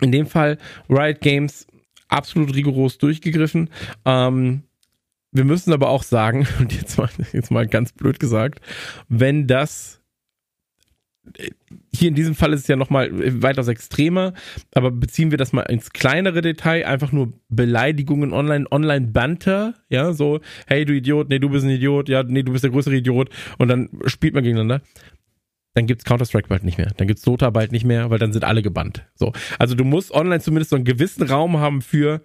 in dem Fall Riot Games absolut rigoros durchgegriffen. Ähm, wir müssen aber auch sagen, und jetzt mal, jetzt mal ganz blöd gesagt, wenn das hier in diesem Fall ist es ja nochmal weitaus extremer, aber beziehen wir das mal ins kleinere Detail, einfach nur Beleidigungen online, Online-Banter, ja, so, hey du Idiot, nee, du bist ein Idiot, ja, nee, du bist der größere Idiot und dann spielt man gegeneinander. Dann gibt's Counter-Strike bald nicht mehr. Dann gibt's Dota bald nicht mehr, weil dann sind alle gebannt. So. Also du musst online zumindest so einen gewissen Raum haben für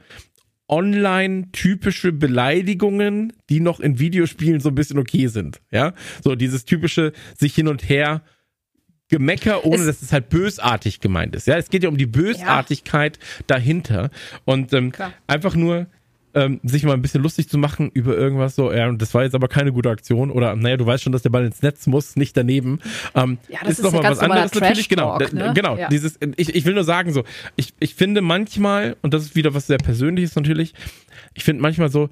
online typische Beleidigungen, die noch in Videospielen so ein bisschen okay sind. Ja, so dieses typische sich hin und her Gemecker, ohne es, dass es halt bösartig gemeint ist. Ja, es geht ja um die Bösartigkeit ja. dahinter. Und ähm, einfach nur ähm, sich mal ein bisschen lustig zu machen über irgendwas so, ja, und das war jetzt aber keine gute Aktion oder naja, du weißt schon, dass der Ball ins Netz muss, nicht daneben. Ähm, ja, das ist, ist nochmal was anderes natürlich, genau. Ne? Genau, ja. dieses, ich, ich will nur sagen, so, ich, ich finde manchmal, und das ist wieder was sehr Persönliches natürlich, ich finde manchmal so,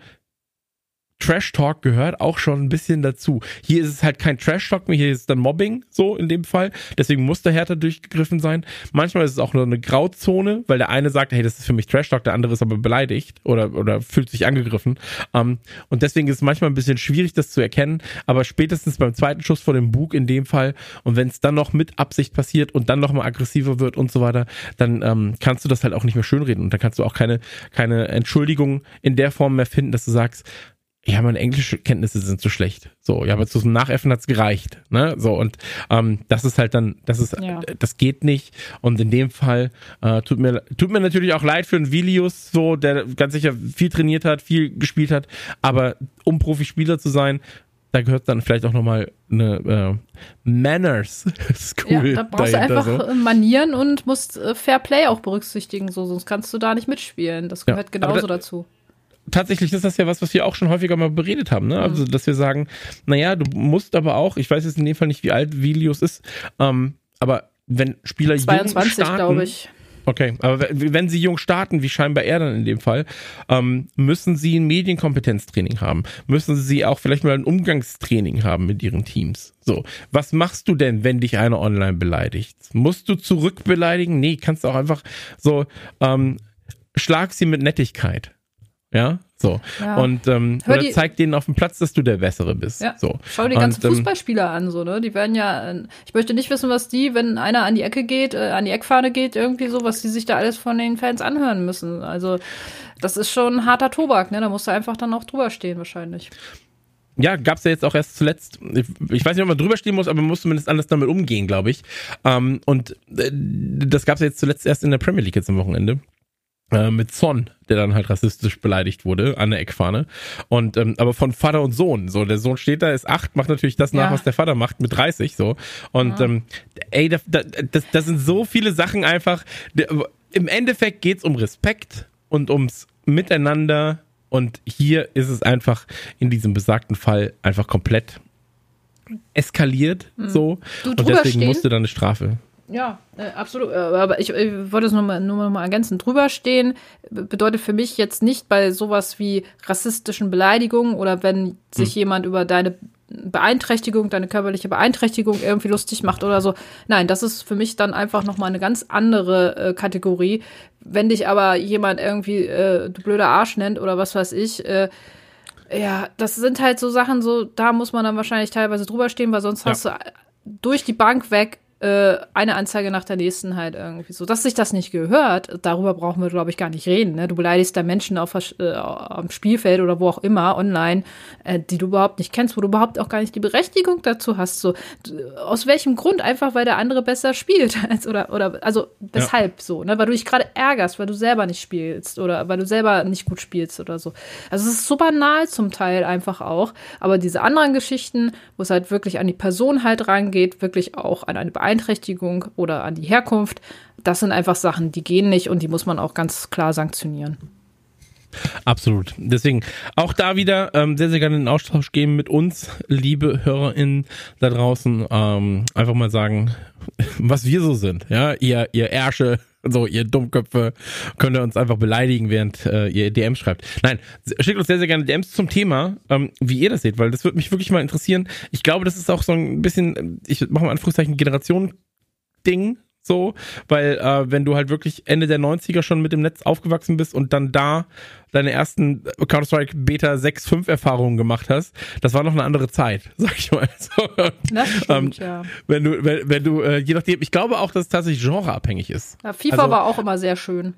Trash Talk gehört auch schon ein bisschen dazu. Hier ist es halt kein Trash Talk mehr, hier ist es dann Mobbing, so in dem Fall. Deswegen muss der härter durchgegriffen sein. Manchmal ist es auch nur eine Grauzone, weil der eine sagt, hey, das ist für mich Trash Talk, der andere ist aber beleidigt oder, oder fühlt sich angegriffen. Um, ähm, und deswegen ist es manchmal ein bisschen schwierig, das zu erkennen. Aber spätestens beim zweiten Schuss vor dem Bug in dem Fall und wenn es dann noch mit Absicht passiert und dann noch mal aggressiver wird und so weiter, dann ähm, kannst du das halt auch nicht mehr schönreden und dann kannst du auch keine, keine Entschuldigung in der Form mehr finden, dass du sagst, ja, meine englische Kenntnisse sind zu schlecht. So, ja, aber zu zum Nachäffen hat's gereicht. Ne? So, und ähm, das ist halt dann, das ist, Ja. das geht nicht. Und in dem Fall äh, tut mir tut mir natürlich auch leid für einen Vilius, so, der ganz sicher viel trainiert hat, viel gespielt hat, aber um Profispieler zu sein, da gehört dann vielleicht auch nochmal eine äh, Manners School Ja, da brauchst du einfach so. äh, Manieren und musst äh, Fair Play auch berücksichtigen, so, sonst kannst du da nicht mitspielen. Das Ja, gehört aber genauso da- dazu. Tatsächlich ist das ja was, was wir auch schon häufiger mal beredet haben, ne? Also, dass wir sagen, naja, du musst aber auch, ich weiß jetzt in dem Fall nicht, wie alt Vilius ist, ähm, aber wenn Spieler jung 22, starten, glaube ich. Okay, aber wenn sie jung starten, wie scheinbar er dann in dem Fall, ähm, müssen sie ein Medienkompetenztraining haben. Müssen sie auch vielleicht mal ein Umgangstraining haben mit ihren Teams. So, was machst du denn, wenn dich einer online beleidigt? Musst du zurückbeleidigen? Nee, kannst du auch einfach so, ähm, schlag sie mit Nettigkeit. Ja, so. Ja. Und ähm, Hör die- zeig denen auf dem Platz, dass du der Bessere bist. Ja. So. Schau dir die Und, ganzen ähm, Fußballspieler an, so, ne? Die werden ja, äh, ich möchte nicht wissen, was die, wenn einer an die Ecke geht, äh, an die Eckfahne geht, irgendwie so, was die sich da alles von den Fans anhören müssen. Also, das ist schon harter Tobak, ne? Da musst du einfach dann auch drüber stehen, wahrscheinlich. Ja, gab's ja jetzt auch erst zuletzt. Ich, ich weiß nicht, ob man drüber stehen muss, aber man muss zumindest anders damit umgehen, glaube ich. Ähm, und äh, das gab's ja jetzt zuletzt erst in der Premier League jetzt am Wochenende. Äh, mit Son, der dann halt rassistisch beleidigt wurde an der Eckfahne. Und ähm, aber von Vater und Sohn. So, der Sohn steht da, ist acht, macht natürlich das nach, Ja. was der Vater macht mit 30 so. Und ähm, ey, da, da, das, das sind so viele Sachen einfach. Im Endeffekt geht's um Respekt und ums Miteinander. Und hier ist es einfach in diesem besagten Fall einfach komplett eskaliert so. Mhm. Du, und deswegen stehen? musste da eine Strafe. Ja, äh, absolut. Äh, Aber ich, ich wollte es nur mal, nur mal ergänzen. Drüberstehen be- bedeutet für mich jetzt nicht bei sowas wie rassistischen Beleidigungen oder wenn sich jemand über deine Beeinträchtigung, deine körperliche Beeinträchtigung irgendwie lustig macht oder so. Nein, das ist für mich dann einfach noch mal eine ganz andere äh, Kategorie. Wenn dich aber jemand irgendwie äh, du blöder Arsch nennt oder was weiß ich, äh, ja, das sind halt so Sachen, so da muss man dann wahrscheinlich teilweise drüber stehen, weil sonst Ja. hast du durch die Bank weg äh, eine Anzeige nach der nächsten halt irgendwie so. Dass sich das nicht gehört, darüber brauchen wir, glaube ich, gar nicht reden. Ne? Du beleidigst da Menschen auf, äh, am Spielfeld oder wo auch immer online, äh, die du überhaupt nicht kennst, wo du überhaupt auch gar nicht die Berechtigung dazu hast. So aus welchem Grund? Einfach weil der andere besser spielt als oder oder also weshalb so, ne? Weil du dich gerade ärgerst, weil du selber nicht spielst oder weil du selber nicht gut spielst oder so. Also es ist so banal zum Teil einfach auch. Aber diese anderen Geschichten, wo es halt wirklich an die Person halt rangeht, wirklich auch an eine Beeinträchtigung oder an die Herkunft, das sind einfach Sachen, die gehen nicht und die muss man auch ganz klar sanktionieren. Absolut. Deswegen auch da wieder ähm, sehr, sehr gerne in Austausch gehen mit uns, liebe HörerInnen da draußen. Ähm, einfach mal sagen, was wir so sind. Ja, ihr, ihr Ärsche, so ihr Dummköpfe, könnt ihr uns einfach beleidigen, während äh, ihr DMs schreibt. Nein, schickt uns sehr, sehr gerne DMs zum Thema, ähm, wie ihr das seht, weil das würde mich wirklich mal interessieren. Ich glaube, das ist auch so ein bisschen, ich mache mal Anführungszeichen, Generation-Ding, so, weil äh, wenn du halt wirklich Ende der 90er schon mit dem Netz aufgewachsen bist und dann da deine ersten Counter-Strike Beta 6.5 Erfahrungen gemacht hast, das war noch eine andere Zeit, sag ich mal. So, und, Das stimmt, ähm, ja. Wenn du, wenn, wenn du, äh, je nachdem, ich glaube auch, dass es tatsächlich genreabhängig ist. ja. FIFA also- war auch immer sehr schön.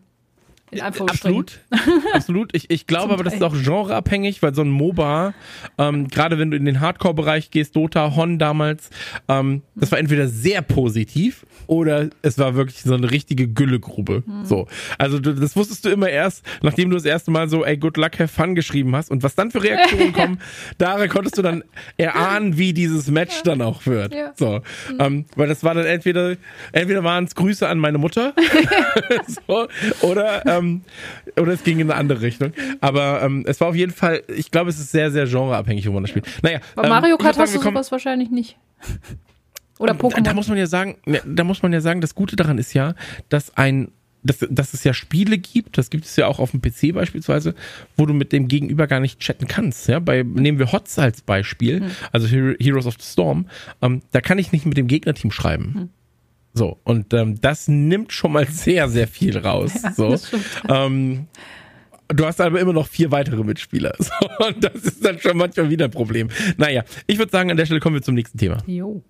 In. Absolut, absolut. Ich, ich glaube aber, das ist auch genreabhängig, weil so ein MOBA, ähm, gerade wenn du in den Hardcore-Bereich gehst, Dota, Hon damals, ähm, das war entweder sehr positiv oder es war wirklich so eine richtige Güllegrube. Hm. So, also du, das wusstest du immer erst, nachdem du das erste Mal so, ey, good luck, have fun geschrieben hast und was dann für Reaktionen kommen, daran konntest du dann erahnen, wie dieses Match dann auch wird. Ja. So, ähm, weil das war dann entweder, entweder waren es Grüße an meine Mutter so, oder, ähm, oder es ging in eine andere Richtung. Aber ähm, es war auf jeden Fall, ich glaube, es ist sehr, sehr genreabhängig, wo man das spielt. Naja, Bei ähm, Mario Kart sagen, hast du sowas wahrscheinlich nicht. Oder da, da Pokémon. muss man ja sagen, da muss man ja sagen, das Gute daran ist ja, dass ein dass, dass es ja Spiele gibt, das gibt es ja auch auf dem PC beispielsweise, wo du mit dem Gegenüber gar nicht chatten kannst. Ja, bei nehmen wir HOTS als Beispiel, Hm. also Hero- Heroes of the Storm, ähm, da kann ich nicht mit dem Gegnerteam schreiben. Hm. So, und ähm, das nimmt schon mal sehr, sehr viel raus. so. das stimmt. Ähm, du hast aber immer noch vier weitere Mitspieler. So, und das ist dann schon manchmal wieder ein Problem. Naja, ich würde sagen, an der Stelle kommen wir zum nächsten Thema. Jo.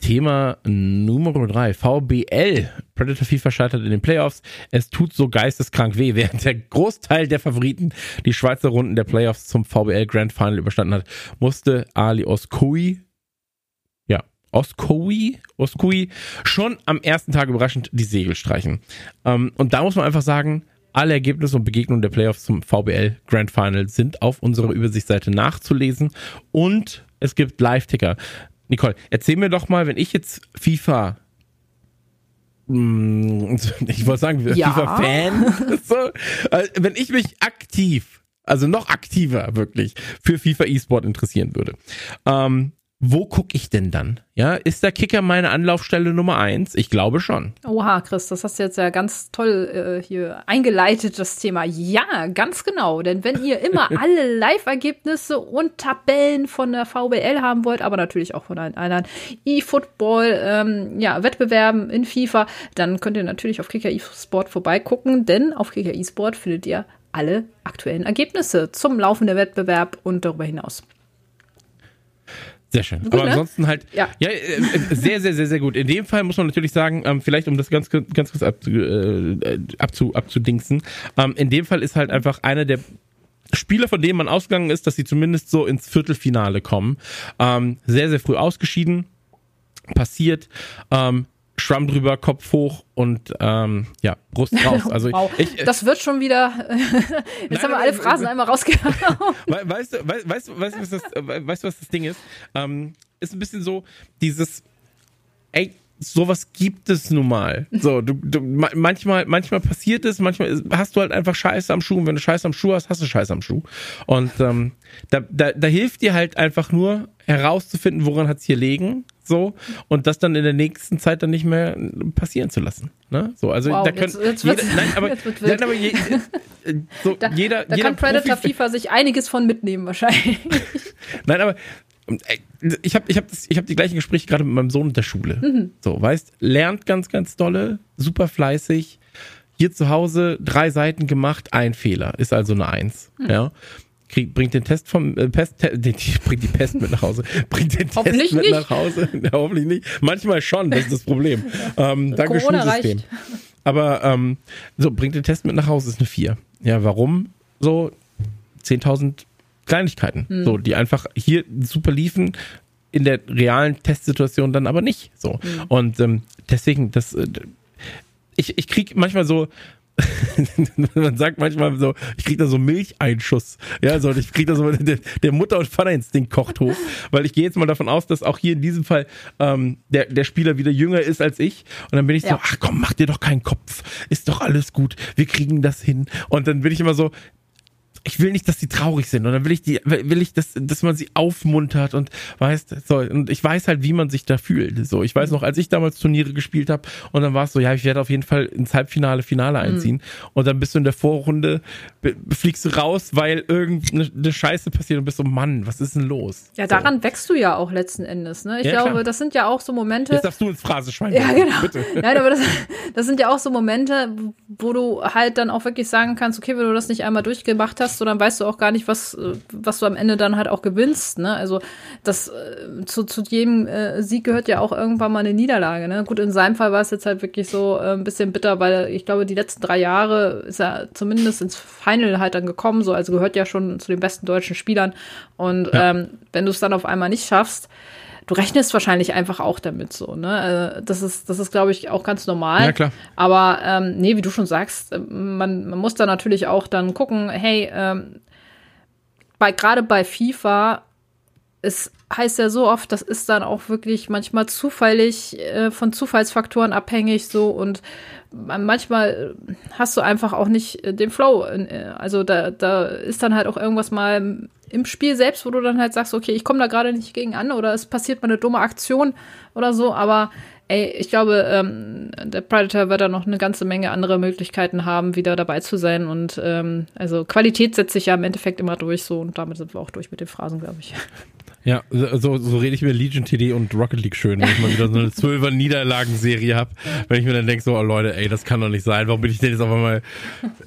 Thema Nummer drei. VBL. Predator FIFA scheitert in den Playoffs. Es tut so geisteskrank weh, während der Großteil der Favoriten die Schweizer Runden der Playoffs zum VBL Grand Final überstanden hat, musste Ali Oskoi ja, Oskoi, Oskoi schon am ersten Tag überraschend die Segel streichen. Ähm, und da muss man einfach sagen, alle Ergebnisse und Begegnungen der Playoffs zum VBL Grand Final sind auf unserer Übersichtsseite nachzulesen und es gibt Live-Ticker. Nicole, erzähl mir doch mal, wenn ich jetzt FIFA mm, ich wollte sagen, Ja. FIFA-Fan, so, äh, wenn ich mich aktiv, also noch aktiver wirklich, für FIFA E-Sport interessieren würde, ähm, wo gucke ich denn dann? Ja, ist der Kicker meine Anlaufstelle Nummer eins? Ich glaube schon. Oha, Chris, das hast du jetzt ja ganz toll äh, hier eingeleitet, das Thema. Ja, ganz genau. Denn wenn ihr immer alle Live-Ergebnisse und Tabellen von der VBL haben wollt, aber natürlich auch von allen anderen E-Football, ähm, ja, in FIFA, dann könnt ihr natürlich auf Kicker eSport vorbeigucken, denn auf Kicker eSport findet ihr alle aktuellen Ergebnisse zum Laufen der Wettbewerb und darüber hinaus. Sehr schön. Gut, Aber ne? ansonsten halt, Ja. ja, äh, äh, sehr, sehr, sehr, sehr gut. In dem Fall muss man natürlich sagen, ähm, vielleicht um das ganz, ganz kurz abzu, äh, abzu, abzudingsen, ähm, in dem Fall ist halt einfach einer der Spieler, von denen man ausgegangen ist, dass sie zumindest so ins Viertelfinale kommen, ähm, sehr, sehr früh ausgeschieden, passiert, ähm, Schwamm drüber, Kopf hoch und ähm, ja, Brust raus. Also wow, ich, äh, das wird schon wieder. Jetzt haben wir alle nein, Phrasen nein. einmal rausgehauen. We- Weißt du, weißt, weißt, weißt, was das, äh, weißt du, was das Ding ist? Ähm, ist ein bisschen so dieses, ey, sowas gibt es nun mal. So, du, du, ma- manchmal, manchmal passiert es, manchmal hast du halt einfach Scheiße am Schuh und wenn du Scheiße am Schuh hast, hast du Scheiße am Schuh. Und ähm, da, da, da hilft dir halt einfach nur herauszufinden, woran hat's hier liegen, so, und das dann in der nächsten Zeit dann nicht mehr passieren zu lassen. Ne? So, also Wow, da können, jetzt- jetzt jeder, wird's- nein, aber, jetzt wird's wild. nein, aber je, äh, so, Da, jeder, da jeder kann Predator Profi- FIFA sich einiges von mitnehmen, wahrscheinlich. Nein, aber ich habe ich hab das- ich hab die gleichen Gespräche gerade mit meinem Sohn in der Schule. Mhm. So, weißt, lernt ganz, ganz dolle, super fleißig. Hier zu Hause drei Seiten gemacht, ein Fehler, ist also eine Eins. Mhm. Ja. Krieg, bringt den Test vom äh, Pest, te, die, die, bringt die Pest mit nach Hause. Bringt den Test mit nicht. nach Hause. Ja, hoffentlich nicht. Manchmal schon, das ist das Problem. Ähm, danke Schulsystem. reicht. Aber ähm, so, bringt den Test mit nach Hause, ist eine 4. Ja, warum? So 10.000 Kleinigkeiten, Hm. so, die einfach hier super liefen, in der realen Testsituation dann aber nicht. So. Hm. Und ähm, deswegen, das, äh, ich, ich krieg manchmal so, man sagt manchmal so, ich krieg da so Milcheinschuss. Ja, so, ich krieg da so, der, der Mutter- und Vaterinstinkt kocht hoch, weil ich gehe jetzt mal davon aus, dass auch hier in diesem Fall ähm, der, der Spieler wieder jünger ist als ich. Und dann bin ich so, Ja. ach komm, mach dir doch keinen Kopf. Ist doch alles gut. Wir kriegen das hin. Und dann bin ich immer so, ich will nicht, dass die traurig sind und dann will ich die, will ich, dass, dass man sie aufmuntert und weißt, so, und ich weiß halt, wie man sich da fühlt. So, ich weiß noch, als ich damals Turniere gespielt habe und dann war es so, ja, ich werde auf jeden Fall ins Halbfinale, Finale einziehen und dann bist du in der Vorrunde, fliegst du raus, weil irgendeine eine Scheiße passiert und bist so, Mann, was ist denn los? Ja, daran wächst du ja auch letzten Endes. Ne? Ich Ja, glaube, klar. das sind ja auch so So. Momente. Jetzt darfst du ins Phrasenschwein. Ja, genau. Bitte. Nein, aber das, das sind ja auch so Momente, wo du halt dann auch wirklich sagen kannst, okay, wenn du das nicht einmal durchgemacht hast, so dann weißt du auch gar nicht, was, äh, was du am Ende dann halt auch gewinnst. Ne? Also das äh, zu, zu jedem äh, Sieg gehört ja auch irgendwann mal eine Niederlage. Ne? Gut, in seinem Fall war es jetzt halt wirklich so äh, ein bisschen bitter, weil ich glaube, die letzten drei Jahre ist er zumindest ins Final halt dann gekommen, so also gehört ja schon zu den besten deutschen Spielern. Und Ja. ähm, wenn du es dann auf einmal nicht schaffst, du rechnest wahrscheinlich einfach auch damit so, ne? Äh, Das ist, das ist, glaube ich, auch ganz normal. Ja, klar. Aber ähm, nee, wie du schon sagst, äh, man, man muss da natürlich auch dann gucken, hey, ähm, bei gerade bei FIFA, es heißt ja so oft, das ist dann auch wirklich manchmal zufällig äh, von Zufallsfaktoren abhängig so und manchmal äh, hast du einfach auch nicht äh, den Flow. Äh, Also da, da ist dann halt auch irgendwas mal im Spiel selbst, wo du dann halt sagst, okay, ich komme da gerade nicht gegen an oder es passiert mal eine dumme Aktion oder so, aber ey, ich glaube, ähm, der Predator wird da noch eine ganze Menge andere Möglichkeiten haben, wieder dabei zu sein und ähm, also Qualität setzt sich ja im Endeffekt immer durch so und damit sind wir auch durch mit den Phrasen, glaube ich. Ja, so, so rede ich mir Legion TD und Rocket League schön, wenn ich mal wieder so eine zwölfer Niederlagenserie habe, wenn ich mir dann denke, so, oh Leute, ey, das kann doch nicht sein. Warum bin ich denn jetzt auf einmal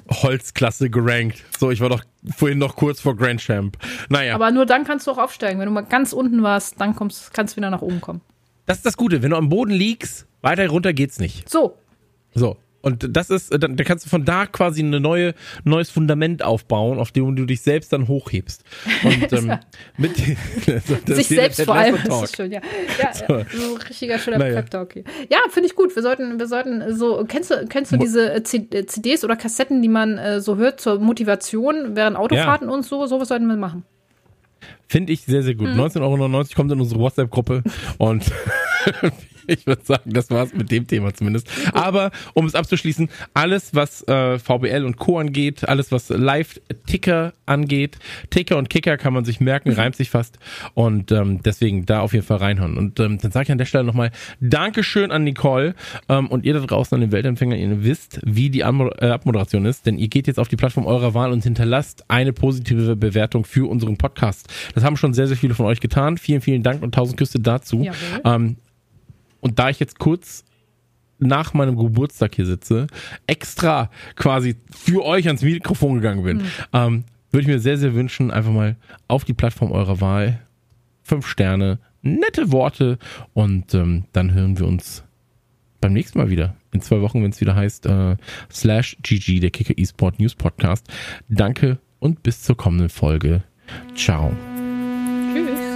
Holzklasse gerankt? So, ich war doch vorhin noch kurz vor Grand Champ. Naja, Aber nur dann kannst du auch aufsteigen. Wenn du mal ganz unten warst, dann kommst, kannst du wieder nach oben kommen. Das ist das Gute. Wenn du am Boden liegst, weiter runter geht's nicht. So. So. Und das ist, dann, dann kannst du von da quasi ein neue, neues Fundament aufbauen, auf dem du dich selbst dann hochhebst. Und ähm, mit Sich selbst vor allem. Das ist schön, ja. ja, so. ja so richtiger schöner naja. Pep-Talk. Ja, finde ich gut. Wir sollten, wir sollten so, kennst du, kennst du diese äh, CDs oder Kassetten, die man äh, so hört zur Motivation während Autofahrten ja. und so? Sowas sollten wir machen. Finde ich sehr, sehr gut. Mhm. 19,99 Euro kommt in unsere WhatsApp-Gruppe und ich würde sagen, das war's mit dem Thema zumindest. Aber um es abzuschließen, alles, was äh, VBL und Co. angeht, alles, was Live-Ticker angeht, Ticker und Kicker kann man sich merken, reimt sich fast. Und ähm, deswegen da auf jeden Fall reinhauen. Und ähm, dann sage ich an der Stelle nochmal Dankeschön an Nicole ähm, und ihr da draußen an den Weltempfänger, ihr wisst, wie die Anmoder äh, Abmoderation ist, denn ihr geht jetzt auf die Plattform eurer Wahl und hinterlasst eine positive Bewertung für unseren Podcast. Das haben schon sehr, sehr viele von euch getan. Vielen, vielen Dank und tausend Küsse dazu. Ähm, und da ich jetzt kurz nach meinem Geburtstag hier sitze, extra quasi für euch ans Mikrofon gegangen bin, mhm. ähm, würde ich mir sehr, sehr wünschen, einfach mal auf die Plattform eurer Wahl, fünf Sterne, nette Worte und ähm, dann hören wir uns beim nächsten Mal wieder. In zwei Wochen, wenn es wieder heißt, äh, slash GG, der Kicker eSport News Podcast. Danke und bis zur kommenden Folge. Ciao. Tschüss.